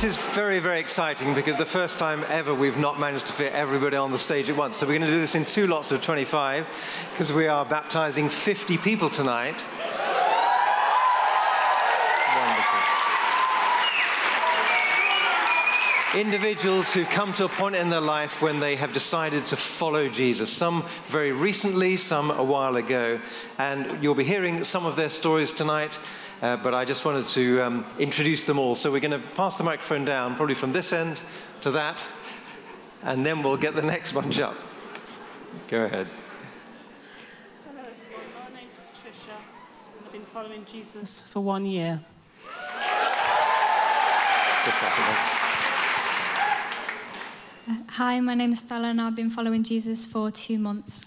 This is very, very exciting because the first time ever we've not managed to fit everybody on the stage at once. So we're going to do this in two lots of 25 because we are baptizing 50 people tonight. Individuals who've come to a point in their life when they have decided to follow Jesus. Some very recently, some a while ago. And you'll be hearing some of their stories tonight. Uh, but I just wanted to um, introduce them all. So we're going to pass the microphone down, probably from this end to that, and then we'll get the next bunch up. Go ahead. Hello, my name's Patricia, and I've been following Jesus for one year. Just pass it on. Hi, my name is Stella, and I've been following Jesus for two months.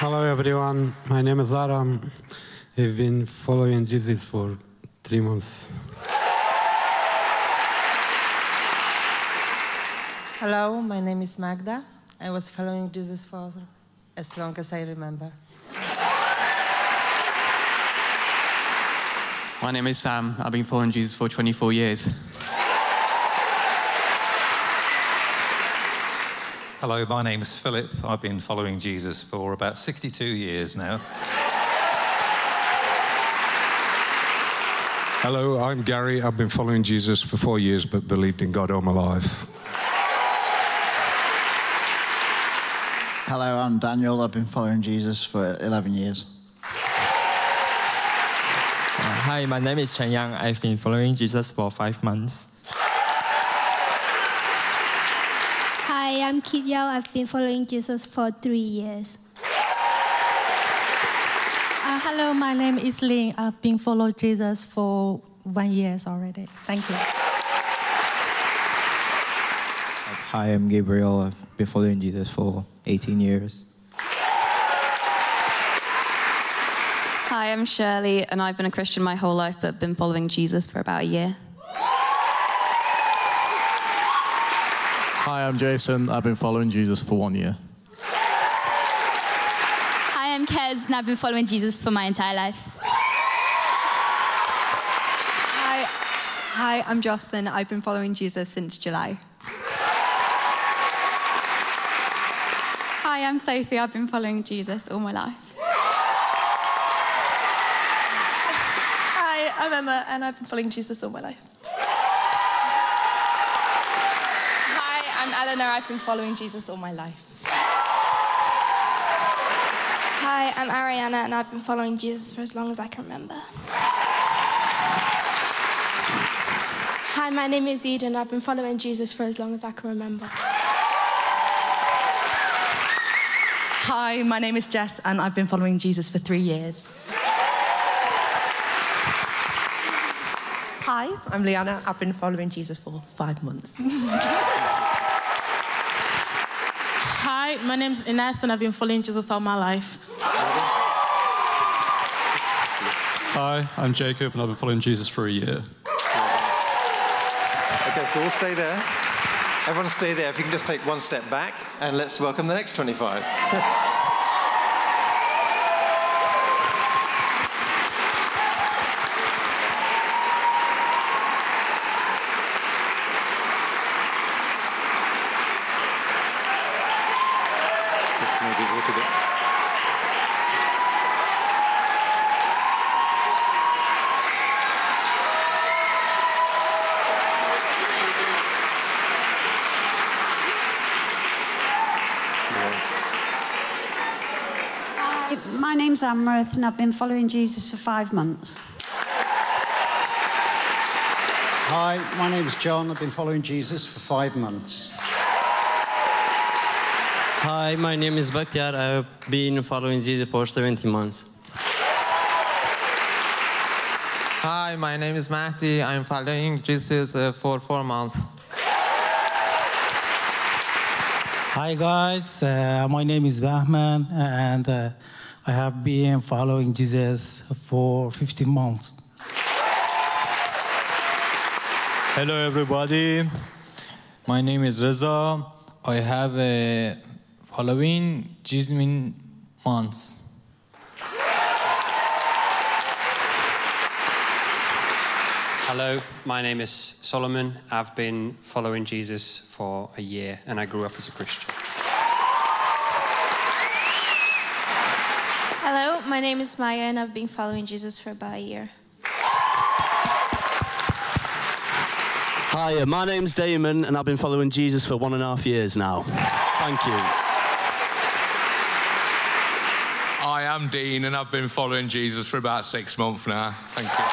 Hello, everyone. My name is Aram. I've been following Jesus for three months. Hello, my name is Magda. I was following Jesus for as long as I remember. My name is Sam. I've been following Jesus for 24 years. Hello, my name is Philip. I've been following Jesus for about 62 years now. Hello, I'm Gary. I've been following Jesus for four years, but believed in God all my life. Hello, I'm Daniel. I've been following Jesus for 11 years. Uh, hi, my name is Chen Yang. I've been following Jesus for five months. Hi, I'm Kit Yao. I've been following Jesus for three years. Uh, hello, my name is Lin. I've been following Jesus for one year already. Thank you. Hi, I'm Gabriel. I've been following Jesus for 18 years. Hi, I'm Shirley, and I've been a Christian my whole life, but been following Jesus for about a year. Hi, I'm Jason. I've been following Jesus for one year. Hi, I'm Kez, and I've been following Jesus for my entire life. Hi, hi, I'm Jocelyn. I've been following Jesus since July. Hi, I'm Sophie. I've been following Jesus all my life. Hi, I'm Emma, and I've been following Jesus all my life. Hi, I'm Eleanor. I've been following Jesus all my life. Hi, I'm Ariana, and I've been following Jesus for as long as I can remember. Hi, my name is Eden. I've been following Jesus for as long as I can remember. Hi, my name is Jess, and I've been following Jesus for three years. Hi, I'm Liana. I've been following Jesus for five months. Hi, my name's Ines, and I've been following Jesus all my life. Hi, I'm Jacob, and I've been following Jesus for a year. Okay, so we'll stay there. Everyone stay there. If you can just take one step back, and let's welcome the next 25. Maybe a little bit. Hi, my name's Amrith, and I've been following Jesus for five months. Hi, my name's John. I've been following Jesus for five months. Hi, my name is Bakhtiar. I've been following Jesus for 70 months. Hi, my name is Mahdi. I'm following Jesus uh, for four months. Hi guys, uh, my name is Bahman and uh, I have been following Jesus for 15 months. Hello, everybody. My name is Reza. I have a following Jesus months. Hello, my name is Solomon. I've been following Jesus for a year and I grew up as a Christian. Hello, my name is Maya and I've been following Jesus for about a year. Hi, my name's Damon, and I've been following Jesus for one and a half years now. Thank you. I am Dean, and I've been following Jesus for about six months now. Thank you.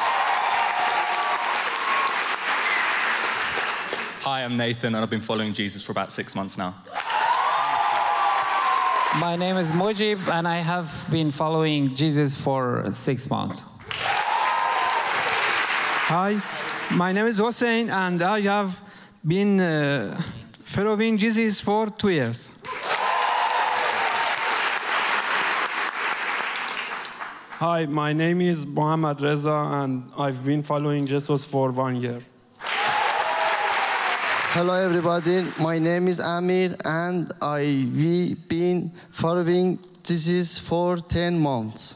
Hi, I'm Nathan, and I've been following Jesus for about six months now. My name is Mujib, and I have been following Jesus for six months. Hi, my name is Hossein, and I have been uh, following Jesus for two years. Hi, my name is Mohammad Reza, and I've been following Jesus for one year. Hello, everybody. My name is Amir, and I've been following Jesus for 10 months.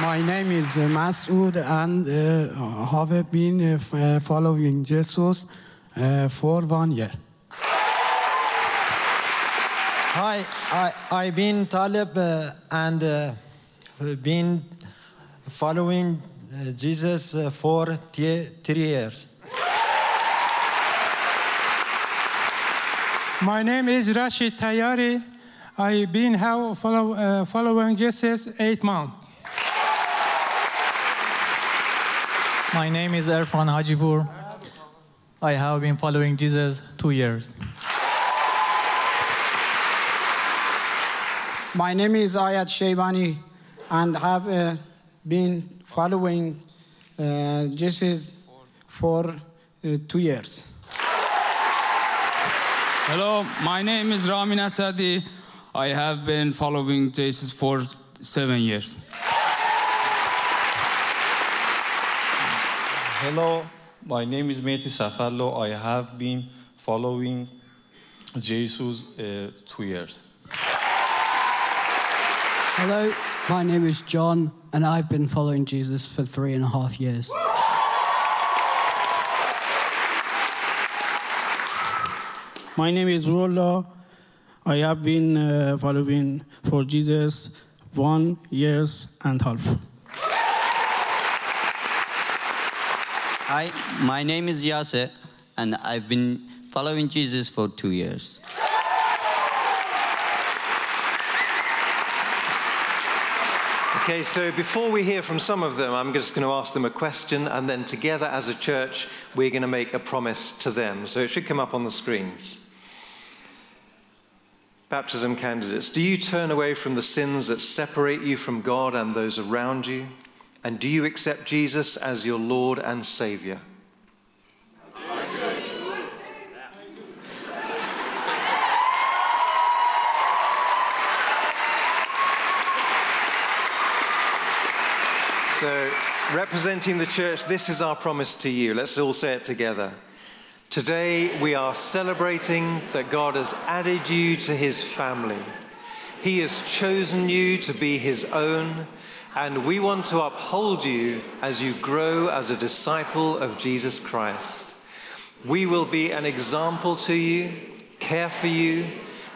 My name is Masood Masoud, and uh, have been uh, uh, following Jesus uh, for one year. Hi, I, I've been Talib uh, and uh, been following uh, Jesus uh, for th- three years. My name is Rashid Tayari. I've been how follow, uh, following Jesus eight months. My name is Erfan Hajipur. I have been following Jesus two years. My name is Ayat Shaybani, and have uh, been following uh, Jesus for uh, two years. Hello, my name is Ramin Asadi. I have been following Jesus for seven years. Hello, my name is Mehdi Safarlo. I have been following Jesus uh, two years. Hello, my name is John, and I've been following Jesus for three and a half years. My name is Rolla. I have been uh, following for Jesus one years and half. Hi, my name is Yasser, and I've been following Jesus for two years. Okay, so before we hear from some of them, I'm just going to ask them a question, and then together as a church, we're going to make a promise to them. So it should come up on the screens. Baptism candidates, do you turn away from the sins that separate you from God and those around you? And do you accept Jesus as your Lord and Savior? So, representing the church, this is our promise to you. Let's all say it together. Today, we are celebrating that God has added you to his family. He has chosen you to be his own, and we want to uphold you as you grow as a disciple of Jesus Christ. We will be an example to you, care for you,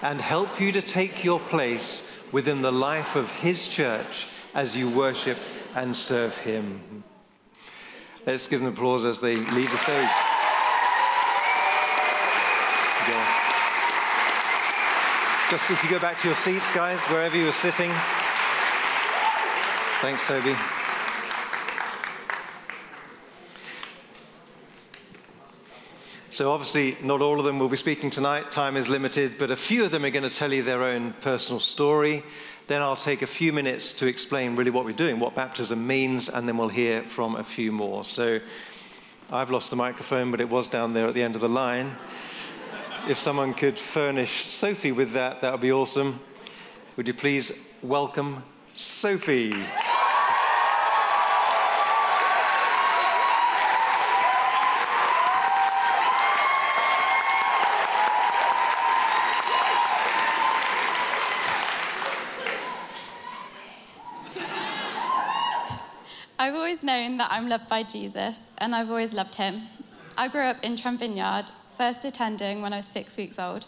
and help you to take your place within the life of his church as you worship and serve him. Let's give them applause as they leave the stage. Just if you go back to your seats, guys, wherever you were sitting. Thanks, Toby. So, obviously, not all of them will be speaking tonight. Time is limited, but a few of them are going to tell you their own personal story. Then I'll take a few minutes to explain really what we're doing, what baptism means, and then we'll hear from a few more. So, I've lost the microphone, but it was down there at the end of the line. If someone could furnish Sophie with that, that would be awesome. Would you please welcome Sophie? I've always known that I'm loved by Jesus, and I've always loved him. I grew up in Trent Vineyard, first attending when I was six weeks old.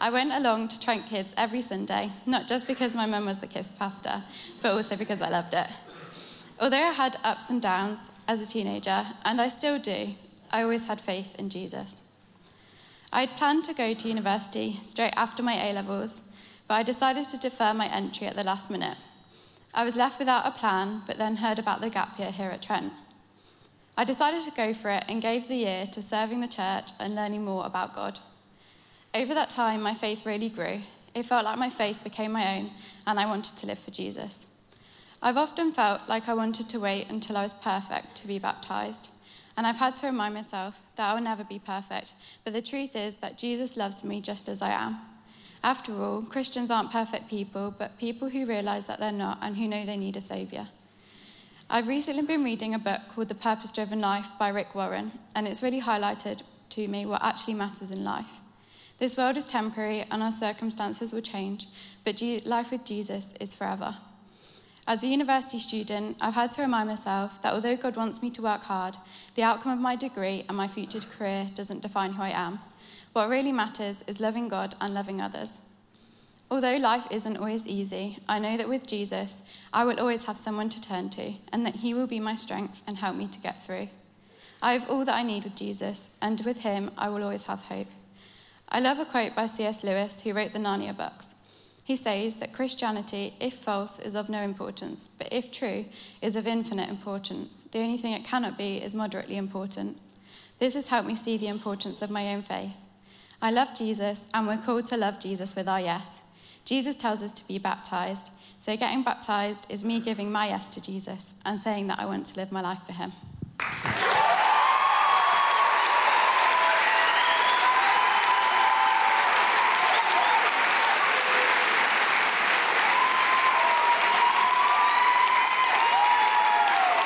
I went along to Trent Kids every Sunday, not just because my mum was the kids pastor, but also because I loved it. Although I had ups and downs as a teenager, and I still do, I always had faith in Jesus. I had planned to go to university straight after my A levels, but I decided to defer my entry at the last minute. I was left without a plan, but then heard about the gap year here at Trent. I decided to go for it and gave the year to serving the church and learning more about God. Over that time, my faith really grew. It felt like my faith became my own, and I wanted to live for Jesus. I've often felt like I wanted to wait until I was perfect to be baptized. And I've had to remind myself that I will never be perfect. But the truth is that Jesus loves me just as I am. After all, Christians aren't perfect people, but people who realize that they're not and who know they need a savior. I've recently been reading a book called The Purpose Driven Life by Rick Warren, and it's really highlighted to me what actually matters in life. This world is temporary and our circumstances will change, but life with Jesus is forever. As a university student, I've had to remind myself that although God wants me to work hard, the outcome of my degree and my future career doesn't define who I am. What really matters is loving God and loving others. Although life isn't always easy, I know that with Jesus, I will always have someone to turn to, and that He will be my strength and help me to get through. I have all that I need with Jesus, and with Him, I will always have hope. I love a quote by C.S. Lewis, who wrote the Narnia books. He says that Christianity, if false, is of no importance, but if true, is of infinite importance. The only thing it cannot be is moderately important. This has helped me see the importance of my own faith. I love Jesus, and we're called to love Jesus with our yes. Jesus tells us to be baptized, so getting baptized is me giving my yes to Jesus and saying that I want to live my life for him.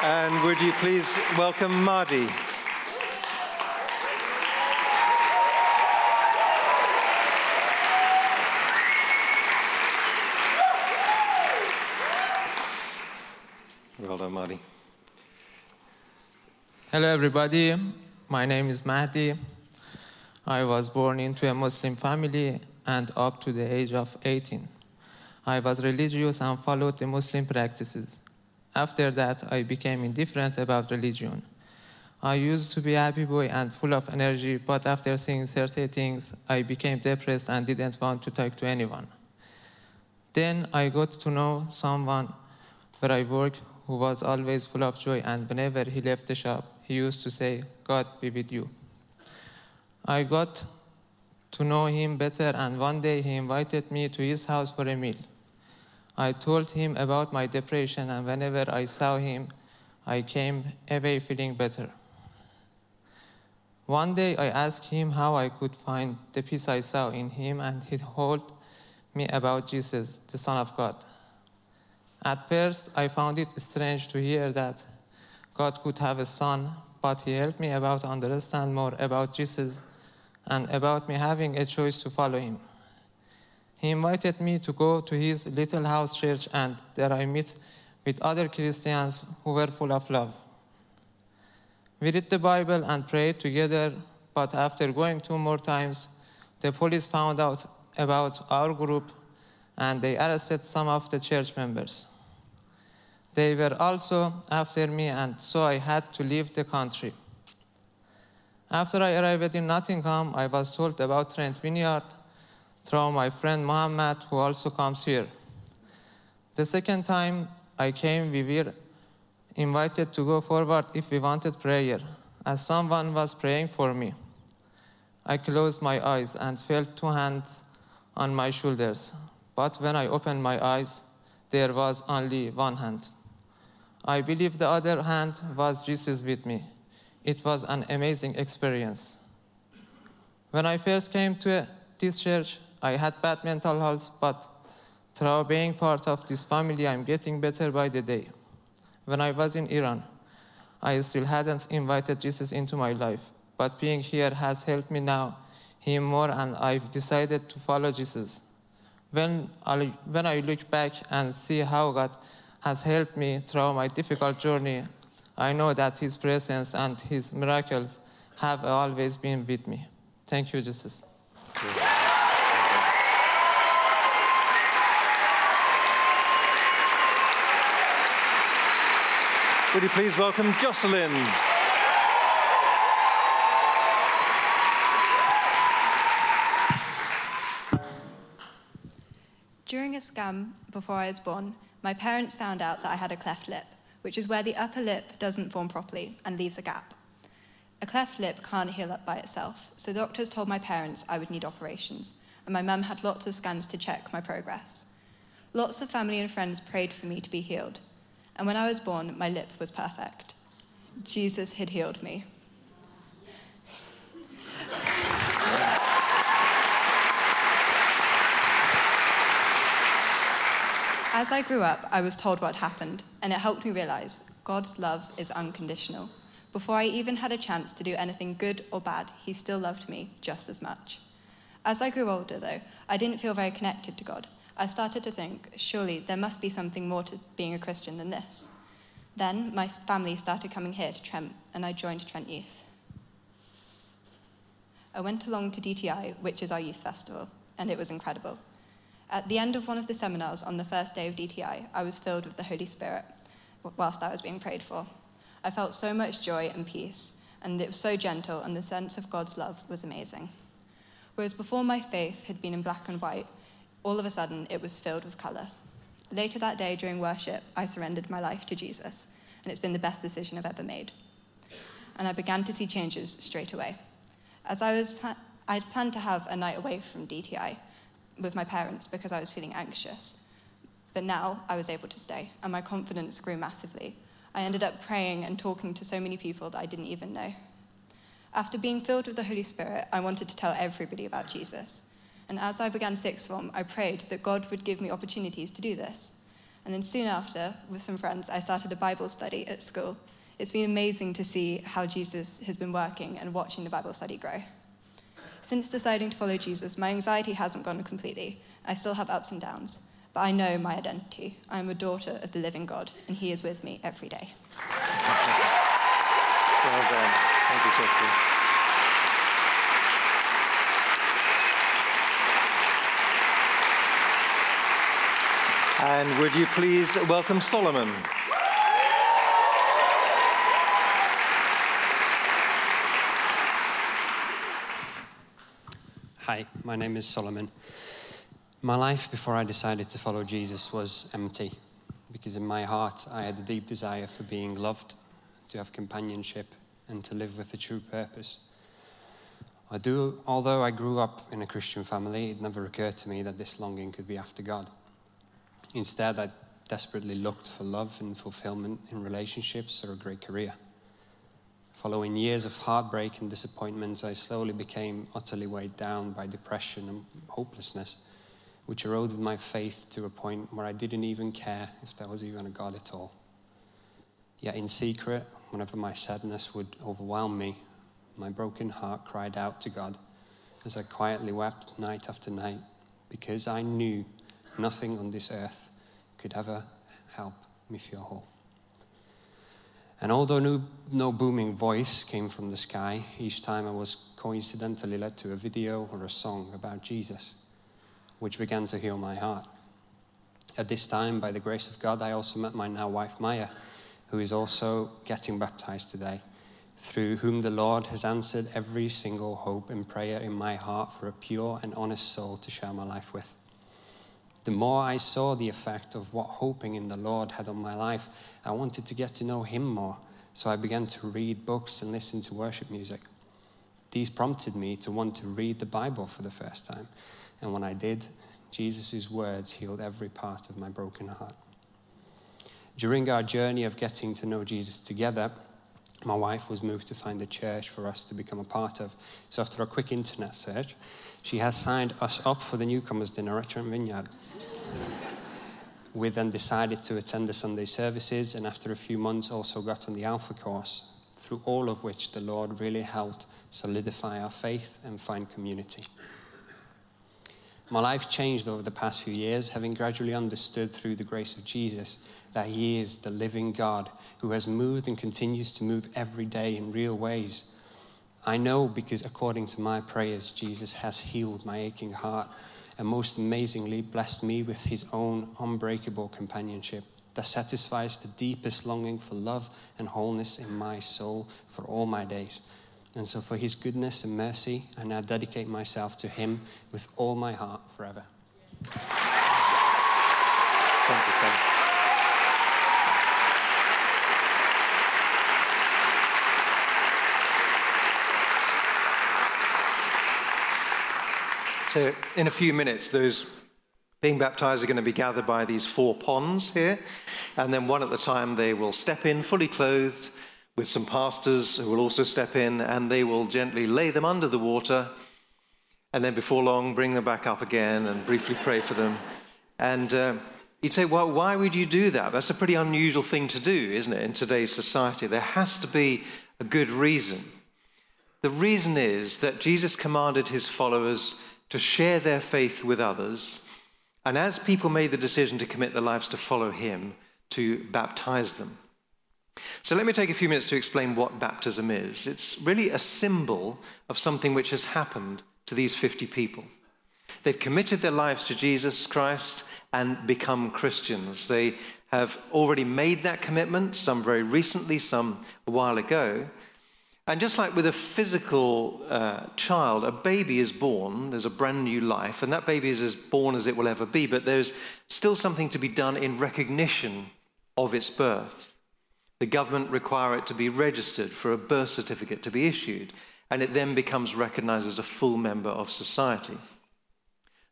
And would you please welcome Mahdi? Well done, Mahdi. Hello, everybody. My name is Mahdi. I was born into a Muslim family and up to the age of 18. I was religious and followed the Muslim practices. After that, I became indifferent about religion. I used to be a happy boy and full of energy, but after seeing certain things, I became depressed and didn't want to talk to anyone. Then I got to know someone where I work who was always full of joy, and whenever he left the shop, he used to say, God be with you. I got to know him better, and one day he invited me to his house for a meal. I told him about my depression, and whenever I saw him, I came away feeling better. One day I asked him how I could find the peace I saw in him, and he told me about Jesus, the Son of God. At first, I found it strange to hear that God could have a son, but he helped me about understand more about Jesus and about me having a choice to follow him. He invited me to go to his little house church, and there I met with other Christians who were full of love. We read the Bible and prayed together, but after going two more times, the police found out about our group and they arrested some of the church members. They were also after me, and so I had to leave the country. After I arrived in Nottingham, I was told about Trent Vineyard through my friend Muhammad, who also comes here. The second time I came, we were invited to go forward if we wanted prayer, as someone was praying for me. I closed my eyes and felt two hands on my shoulders, but when I opened my eyes, there was only one hand. I believe the other hand was Jesus with me. It was an amazing experience. When I first came to this church, I had bad mental health, but through being part of this family, I'm getting better by the day. When I was in Iran, I still hadn't invited Jesus into my life, but being here has helped me now him more, and I've decided to follow Jesus. When I, when I look back and see how God has helped me through my difficult journey. I know that His presence and His miracles have always been with me. Thank you, Jesus. Would you please welcome Jocelyn? During a scam before I was born, my parents found out that I had a cleft lip, which is where the upper lip doesn't form properly and leaves a gap. A cleft lip can't heal up by itself, so doctors told my parents I would need operations, and my mum had lots of scans to check my progress. Lots of family and friends prayed for me to be healed, and when I was born, my lip was perfect. Jesus had healed me. As I grew up, I was told what happened, and it helped me realize God's love is unconditional. Before I even had a chance to do anything good or bad, He still loved me just as much. As I grew older, though, I didn't feel very connected to God. I started to think, surely there must be something more to being a Christian than this. Then my family started coming here to Trent, and I joined Trent Youth. I went along to DTI, which is our youth festival, and it was incredible. At the end of one of the seminars on the first day of DTI, I was filled with the Holy Spirit whilst I was being prayed for. I felt so much joy and peace, and it was so gentle, and the sense of God's love was amazing. Whereas before my faith had been in black and white, all of a sudden it was filled with colour. Later that day during worship, I surrendered my life to Jesus, and it's been the best decision I've ever made. And I began to see changes straight away. As I was, pla- I'd planned to have a night away from DTI with my parents because I was feeling anxious. But now I was able to stay, and my confidence grew massively. I ended up praying and talking to so many people that I didn't even know. After being filled with the Holy Spirit, I wanted to tell everybody about Jesus. And as I began sixth form, I prayed that God would give me opportunities to do this. And then soon after, with some friends, I started a Bible study at school. It's been amazing to see how Jesus has been working and watching the Bible study grow. Since deciding to follow Jesus, my anxiety hasn't gone completely. I still have ups and downs, but I know my identity. I am a daughter of the living God, and He is with me every day. Well done. Thank you, Jocelyn. And would you please welcome Solomon? Hi, my name is Solomon. My life before I decided to follow Jesus was empty because in my heart I had a deep desire for being loved, to have companionship, and to live with a true purpose. I do, although I grew up in a Christian family, it never occurred to me that this longing could be after God. Instead, I desperately looked for love and fulfillment in relationships or a great career. Following years of heartbreak and disappointments, I slowly became utterly weighed down by depression and hopelessness, which eroded my faith to a point where I didn't even care if there was even a God at all. Yet, in secret, whenever my sadness would overwhelm me, my broken heart cried out to God as I quietly wept night after night because I knew nothing on this earth could ever help me feel whole. And although no, no, booming voice came from the sky, each time I was coincidentally led to a video or a song about Jesus, which began to heal my heart. At this time, by the grace of God, I also met my now wife Maya, who is also getting baptized today, through whom the Lord has answered every single hope and prayer in my heart for a pure and honest soul to share my life with. The more I saw the effect of what hoping in the Lord had on my life, I wanted to get to know Him more. So I began to read books and listen to worship music. These prompted me to want to read the Bible for the first time. And when I did, Jesus' words healed every part of my broken heart. During our journey of getting to know Jesus together, my wife was moved to find a church for us to become a part of. So after a quick internet search, she has signed us up for the newcomers dinner at Trent Vineyard. We then decided to attend the Sunday services, and after a few months, also got on the Alpha course, through all of which the Lord really helped solidify our faith and find community. My life changed over the past few years, having gradually understood through the grace of Jesus that He is the living God who has moved and continues to move every day in real ways. I know because, according to my prayers, Jesus has healed my aching heart and most amazingly blessed me with His own unbreakable companionship that satisfies the deepest longing for love and wholeness in my soul for all my days. And so, for his goodness and mercy, I now dedicate myself to him with all my heart forever. Thank you. So, in a few minutes, those being baptized are going to be gathered by these four ponds here. And then, one at a time, they will step in fully clothed with some pastors who will also step in and they will gently lay them under the water. And then, before long, bring them back up again and briefly pray for them. And uh, you'd say, well, why would you do that? That's a pretty unusual thing to do, isn't it, in today's society? There has to be a good reason. The reason is that Jesus commanded his followers to share their faith with others, and as people made the decision to commit their lives to follow him, to baptize them. So let me take a few minutes to explain what baptism is. It's really a symbol of something which has happened to these 50 people. They've committed their lives to Jesus Christ and become Christians. They have already made that commitment, some very recently, some a while ago. And just like with a physical uh, child, a baby is born, there's a brand new life, and that baby is as born as it will ever be, but there's still something to be done in recognition of its birth. The government require it to be registered for a birth certificate to be issued, and it then becomes recognized as a full member of society.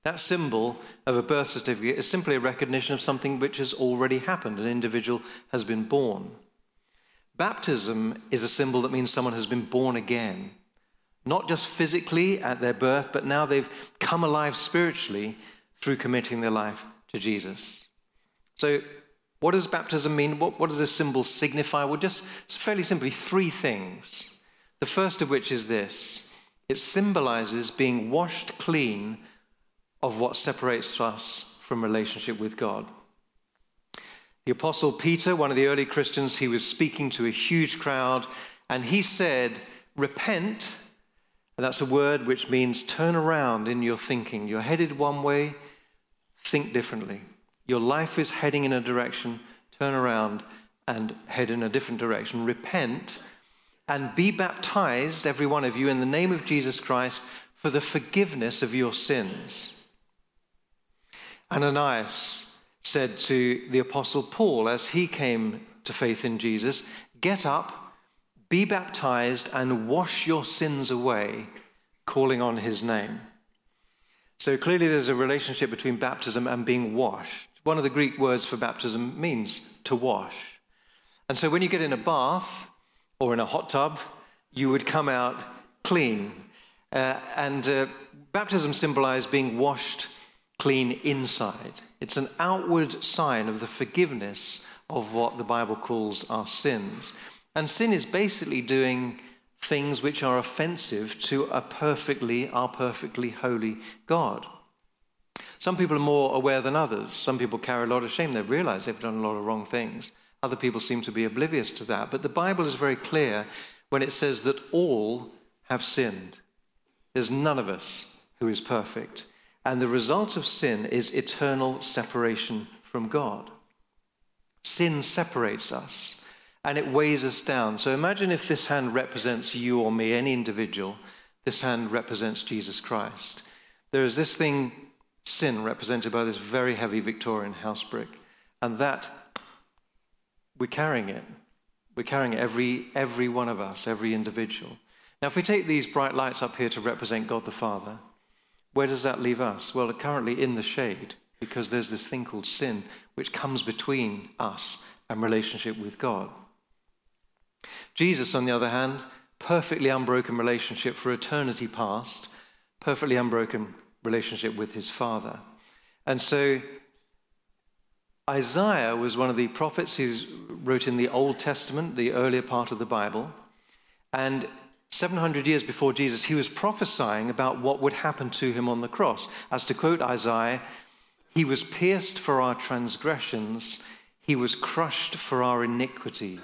That symbol of a birth certificate is simply a recognition of something which has already happened. An individual has been born. Baptism is a symbol that means someone has been born again, not just physically at their birth, but now they've come alive spiritually through committing their life to Jesus. So, what does baptism mean? What, what does this symbol signify? Well, just fairly simply, three things. The first of which is this it symbolizes being washed clean of what separates us from relationship with God. The Apostle Peter, one of the early Christians, he was speaking to a huge crowd, and he said, Repent. And that's a word which means turn around in your thinking. You're headed one way, think differently. Your life is heading in a direction, turn around and head in a different direction. Repent and be baptized, every one of you, in the name of Jesus Christ for the forgiveness of your sins. Ananias said to the Apostle Paul as he came to faith in Jesus, Get up, be baptized, and wash your sins away, calling on his name. So clearly, there's a relationship between baptism and being washed. One of the Greek words for baptism means to wash. And so when you get in a bath or in a hot tub, you would come out clean. Uh, and uh, baptism symbolized being washed clean inside. It's an outward sign of the forgiveness of what the Bible calls our sins. And sin is basically doing things which are offensive to a perfectly, our perfectly holy God. Some people are more aware than others. Some people carry a lot of shame. They realize they've done a lot of wrong things. Other people seem to be oblivious to that. But the Bible is very clear when it says that all have sinned. There's none of us who is perfect. And the result of sin is eternal separation from God. Sin separates us and it weighs us down. So imagine if this hand represents you or me, any individual, this hand represents Jesus Christ. There is this thing, sin, represented by this very heavy Victorian house brick, and that we're carrying it. We're carrying it, every, every one of us, every individual. Now, if we take these bright lights up here to represent God the Father, where does that leave us? Well, currently in the shade, because there's this thing called sin which comes between us and relationship with God. Jesus, on the other hand, perfectly unbroken relationship for eternity past, perfectly unbroken relationship with his Father. And so Isaiah was one of the prophets who wrote in the Old Testament, the earlier part of the Bible. And 700 years before Jesus, he was prophesying about what would happen to him on the cross. As to quote Isaiah, he was pierced for our transgressions, He was crushed for our iniquities.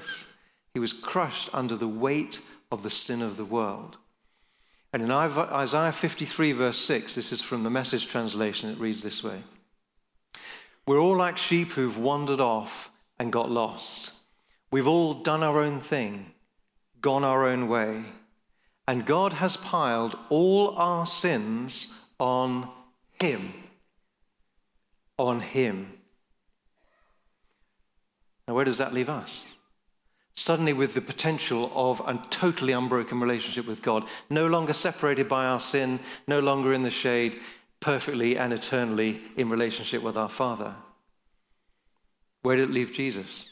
He was crushed under the weight of the sin of the world. And in Isaiah 53, verse 6, this is from the message translation, it reads this way We're all like sheep who've wandered off and got lost. We've all done our own thing, gone our own way. And God has piled all our sins on Him. On Him. Now, where does that leave us? Suddenly, with the potential of a totally unbroken relationship with God, no longer separated by our sin, no longer in the shade, perfectly and eternally in relationship with our Father. Where did it leave Jesus?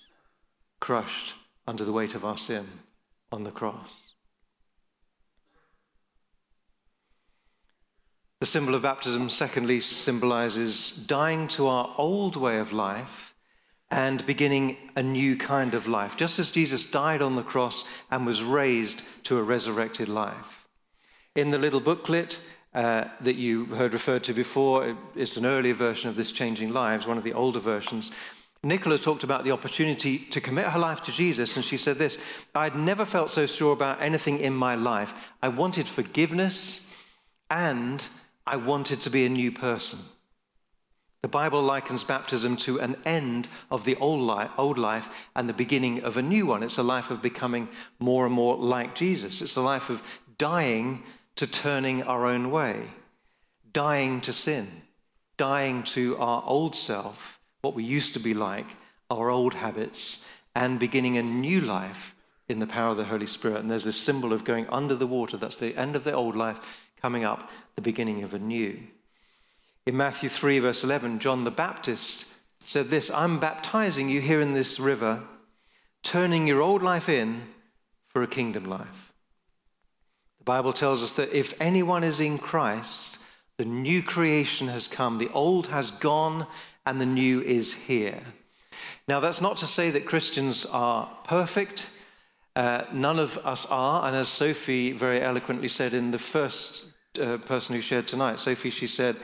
Crushed under the weight of our sin on the cross. The symbol of baptism, secondly, symbolizes dying to our old way of life and beginning a new kind of life, just as Jesus died on the cross and was raised to a resurrected life. In the little booklet uh, that you heard referred to before, it's an earlier version of this Changing Lives, one of the older versions. Nicola talked about the opportunity to commit her life to Jesus, and she said this I'd never felt so sure about anything in my life. I wanted forgiveness and I wanted to be a new person. The Bible likens baptism to an end of the old life, old life and the beginning of a new one. It's a life of becoming more and more like Jesus. It's a life of dying to turning our own way, dying to sin, dying to our old self, what we used to be like, our old habits, and beginning a new life in the power of the Holy Spirit. And there's this symbol of going under the water. That's the end of the old life coming up the beginning of a new. In Matthew 3, verse 11, John the Baptist said this I'm baptizing you here in this river, turning your old life in for a kingdom life. The Bible tells us that if anyone is in Christ, the new creation has come, the old has gone, and the new is here. Now, that's not to say that Christians are perfect. Uh, none of us are. And as Sophie very eloquently said in the first uh, person who shared tonight, Sophie, she said,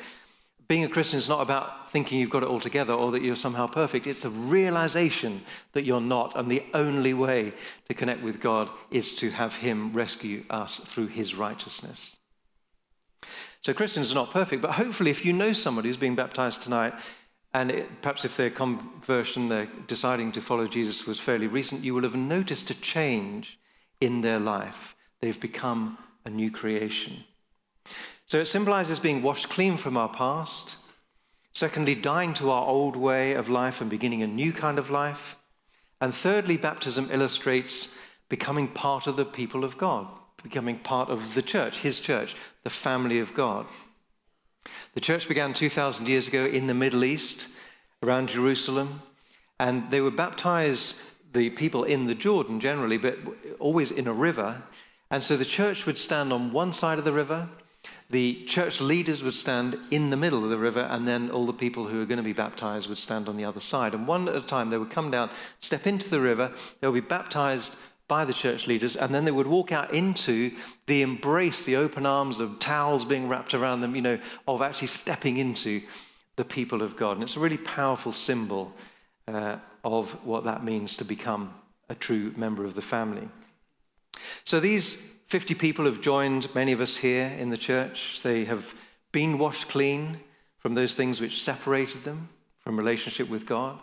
being a Christian is not about thinking you've got it all together or that you're somehow perfect. It's a realization that you're not. And the only way to connect with God is to have Him rescue us through His righteousness. So Christians are not perfect, but hopefully, if you know somebody who's being baptized tonight, and it, perhaps if their conversion, their deciding to follow Jesus was fairly recent, you will have noticed a change in their life. They've become a new creation. So it symbolizes being washed clean from our past. Secondly, dying to our old way of life and beginning a new kind of life. And thirdly, baptism illustrates becoming part of the people of God, becoming part of the church, his church, the family of God. The church began 2,000 years ago in the Middle East, around Jerusalem, and they would baptize the people in the Jordan generally, but always in a river. And so the church would stand on one side of the river, the church leaders would stand in the middle of the river, and then all the people who were going to be baptized would stand on the other side. And one at a time, they would come down, step into the river, they would be baptized by the church leaders, and then they would walk out into the embrace, the open arms of towels being wrapped around them, you know, of actually stepping into the people of God. And it's a really powerful symbol uh, of what that means to become a true member of the family. So these 50 people have joined many of us here in the church. They have been washed clean from those things which separated them from relationship with God.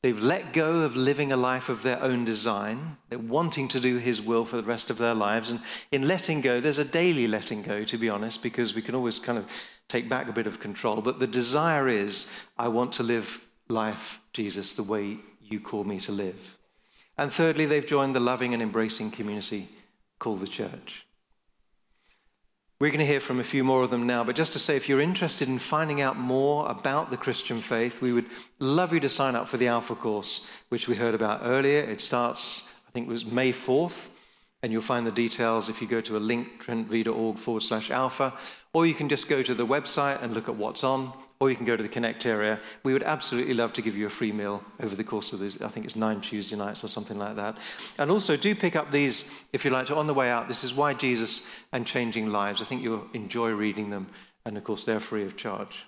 They've let go of living a life of their own design. They're wanting to do His will for the rest of their lives. And in letting go, there's a daily letting go, to be honest, because we can always kind of take back a bit of control. But the desire is, I want to live life, Jesus, the way you call me to live. And thirdly, they've joined the loving and embracing community called the church. We're going to hear from a few more of them now, but just to say, if you're interested in finding out more about the Christian faith, we would love you to sign up for the Alpha course, which we heard about earlier. It starts, I think it was May 4th, and you'll find the details if you go to a link, trentview.org forward slash alpha, or you can just go to the website and look at what's on or you can go to the Connect area. We would absolutely love to give you a free meal over the course of the, I think it's nine Tuesday nights or something like that. And also, do pick up these, if you like to, on the way out. This is Why Jesus and Changing Lives. I think you'll enjoy reading them, and of course, they're free of charge.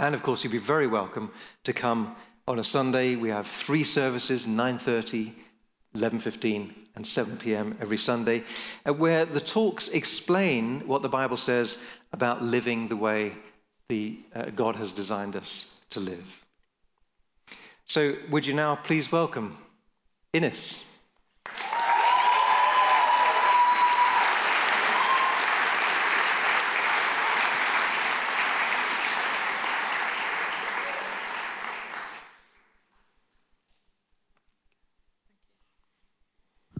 And of course, you'd be very welcome to come On a Sunday, we have three services 9.30, 11.15, and 7 p.m. every Sunday, uh, where the talks explain what the Bible says about living the way the, uh, God has designed us to live. So, would you now please welcome Ines?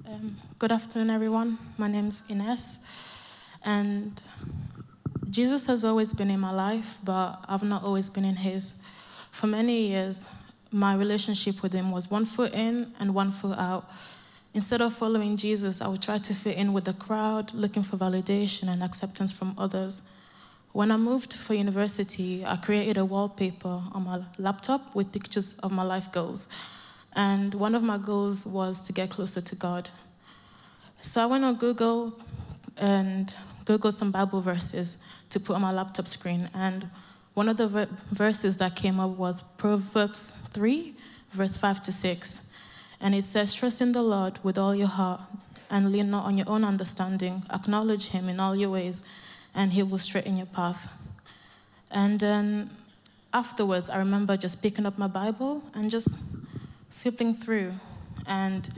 Um, good afternoon, everyone. My name's Ines, and Jesus has always been in my life, but I've not always been in his. For many years, my relationship with him was one foot in and one foot out. Instead of following Jesus, I would try to fit in with the crowd, looking for validation and acceptance from others. When I moved for university, I created a wallpaper on my laptop with pictures of my life goals. And one of my goals was to get closer to God. So I went on Google and Googled some Bible verses to put on my laptop screen. And one of the ver- verses that came up was Proverbs 3, verse 5 to 6. And it says, Trust in the Lord with all your heart and lean not on your own understanding. Acknowledge him in all your ways, and he will straighten your path. And then afterwards, I remember just picking up my Bible and just flipping through. And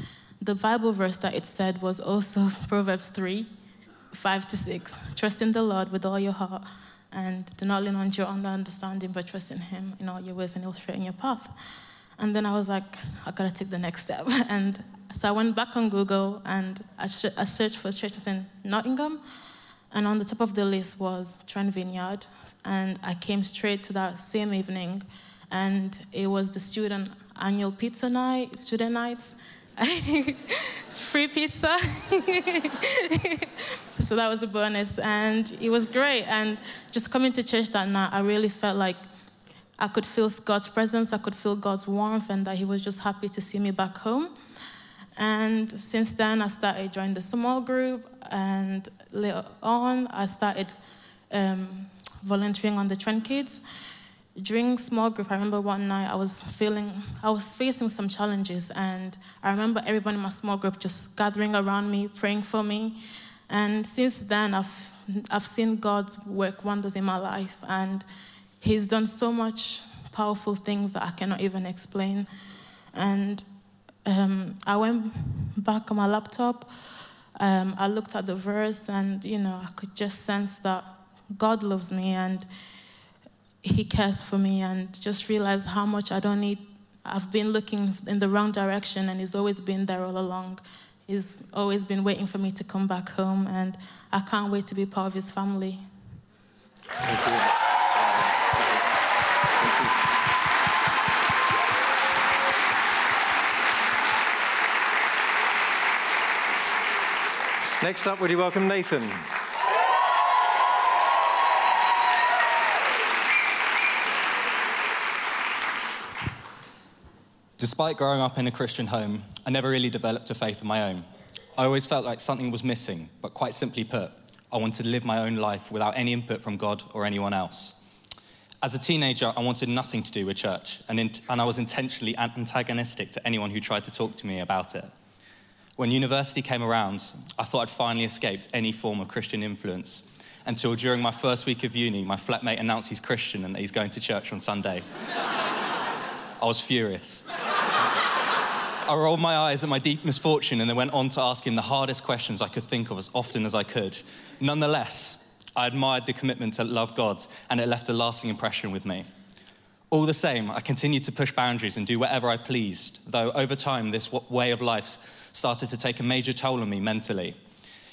the Bible verse that it said was also Proverbs 3 5 to 6. Trust in the Lord with all your heart and do not lean on your own understanding, but trust in Him in all your ways and He'll straighten your path. And then I was like, I gotta take the next step. And so I went back on Google and I, sh- I searched for churches in Nottingham. And on the top of the list was Trent Vineyard. And I came straight to that same evening. And it was the student annual pizza night, student nights. Free pizza. so that was a bonus. And it was great. And just coming to church that night, I really felt like I could feel God's presence, I could feel God's warmth, and that He was just happy to see me back home. And since then, I started joining the small group, and later on, I started um, volunteering on the Trent Kids. During small group, I remember one night I was feeling, I was facing some challenges, and I remember everyone in my small group just gathering around me, praying for me. And since then, I've I've seen God's work wonders in my life, and He's done so much powerful things that I cannot even explain. And um, I went back on my laptop. Um, I looked at the verse, and you know, I could just sense that God loves me and He cares for me, and just realize how much I don't need. I've been looking in the wrong direction, and He's always been there all along. He's always been waiting for me to come back home, and I can't wait to be part of His family. Thank you. Next up, would you welcome Nathan? Despite growing up in a Christian home, I never really developed a faith of my own. I always felt like something was missing, but quite simply put, I wanted to live my own life without any input from God or anyone else. As a teenager, I wanted nothing to do with church, and, in, and I was intentionally antagonistic to anyone who tried to talk to me about it. When university came around, I thought I'd finally escaped any form of Christian influence until during my first week of uni, my flatmate announced he's Christian and that he's going to church on Sunday. I was furious. I rolled my eyes at my deep misfortune and then went on to ask him the hardest questions I could think of as often as I could. Nonetheless, I admired the commitment to love God and it left a lasting impression with me. All the same, I continued to push boundaries and do whatever I pleased, though over time, this way of life started to take a major toll on me mentally.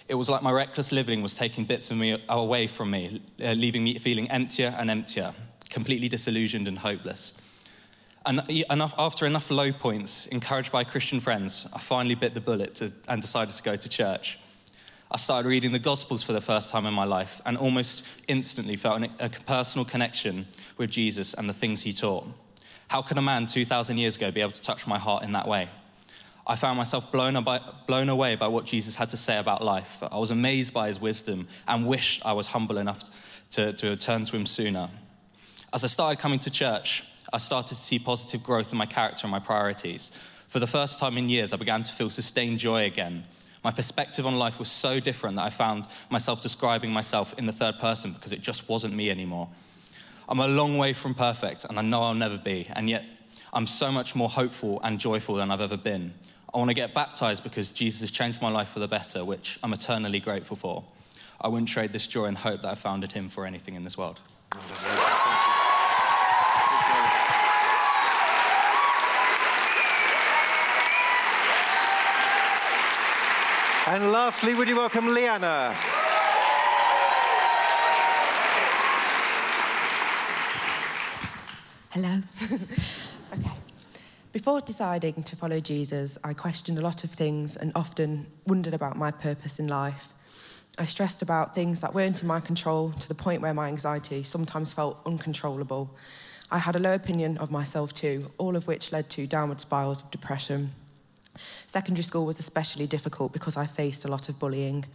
It was like my reckless living was taking bits of me away from me, leaving me feeling emptier and emptier, completely disillusioned and hopeless. And after enough low points, encouraged by Christian friends, I finally bit the bullet to, and decided to go to church. I started reading the Gospels for the first time in my life and almost instantly felt a personal connection with Jesus and the things he taught. How could a man 2,000 years ago be able to touch my heart in that way? I found myself blown, blown away by what Jesus had to say about life. I was amazed by his wisdom and wished I was humble enough to, to turn to him sooner. As I started coming to church, I started to see positive growth in my character and my priorities. For the first time in years, I began to feel sustained joy again. My perspective on life was so different that I found myself describing myself in the third person because it just wasn't me anymore. I'm a long way from perfect, and I know I'll never be, and yet I'm so much more hopeful and joyful than I've ever been. I want to get baptized because Jesus has changed my life for the better, which I'm eternally grateful for. I wouldn't trade this joy and hope that I found in Him for anything in this world. And lastly, would you welcome Liana? Hello. okay. Before deciding to follow Jesus, I questioned a lot of things and often wondered about my purpose in life. I stressed about things that weren't in my control to the point where my anxiety sometimes felt uncontrollable. I had a low opinion of myself too, all of which led to downward spirals of depression. Secondary school was especially difficult because I faced a lot of bullying.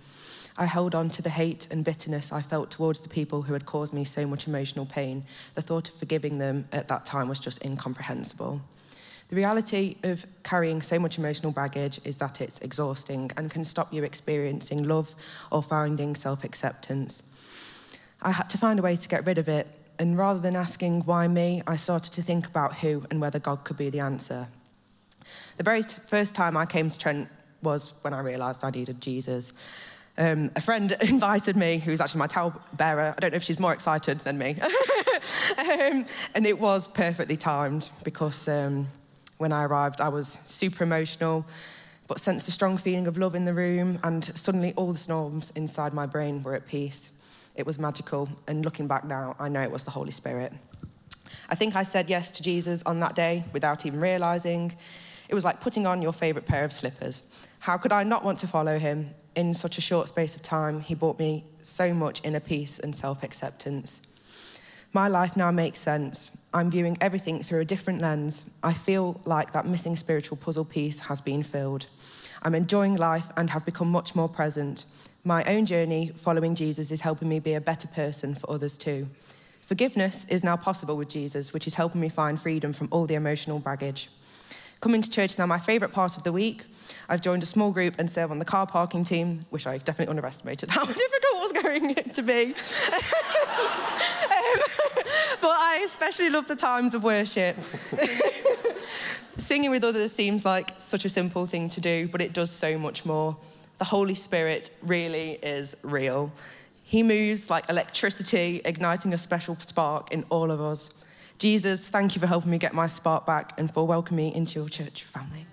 I held on to the hate and bitterness I felt towards the people who had caused me so much emotional pain. The thought of forgiving them at that time was just incomprehensible. The reality of carrying so much emotional baggage is that it's exhausting and can stop you experiencing love or finding self acceptance. I had to find a way to get rid of it, and rather than asking why me, I started to think about who and whether God could be the answer. The very t- first time I came to Trent was when I realised I needed Jesus. Um, a friend invited me, who's actually my towel bearer. I don't know if she's more excited than me. um, and it was perfectly timed because um, when I arrived, I was super emotional, but sensed a strong feeling of love in the room, and suddenly all the storms inside my brain were at peace. It was magical, and looking back now, I know it was the Holy Spirit. I think I said yes to Jesus on that day without even realizing. It was like putting on your favorite pair of slippers. How could I not want to follow him? In such a short space of time, he brought me so much inner peace and self acceptance. My life now makes sense. I'm viewing everything through a different lens. I feel like that missing spiritual puzzle piece has been filled. I'm enjoying life and have become much more present. My own journey following Jesus is helping me be a better person for others too. Forgiveness is now possible with Jesus, which is helping me find freedom from all the emotional baggage. Coming to church is now my favourite part of the week. I've joined a small group and serve on the car parking team, which I definitely underestimated how difficult was going to be. um, but I especially love the times of worship. Singing with others seems like such a simple thing to do, but it does so much more. The Holy Spirit really is real. He moves like electricity, igniting a special spark in all of us. Jesus, thank you for helping me get my spark back and for welcoming me into your church family.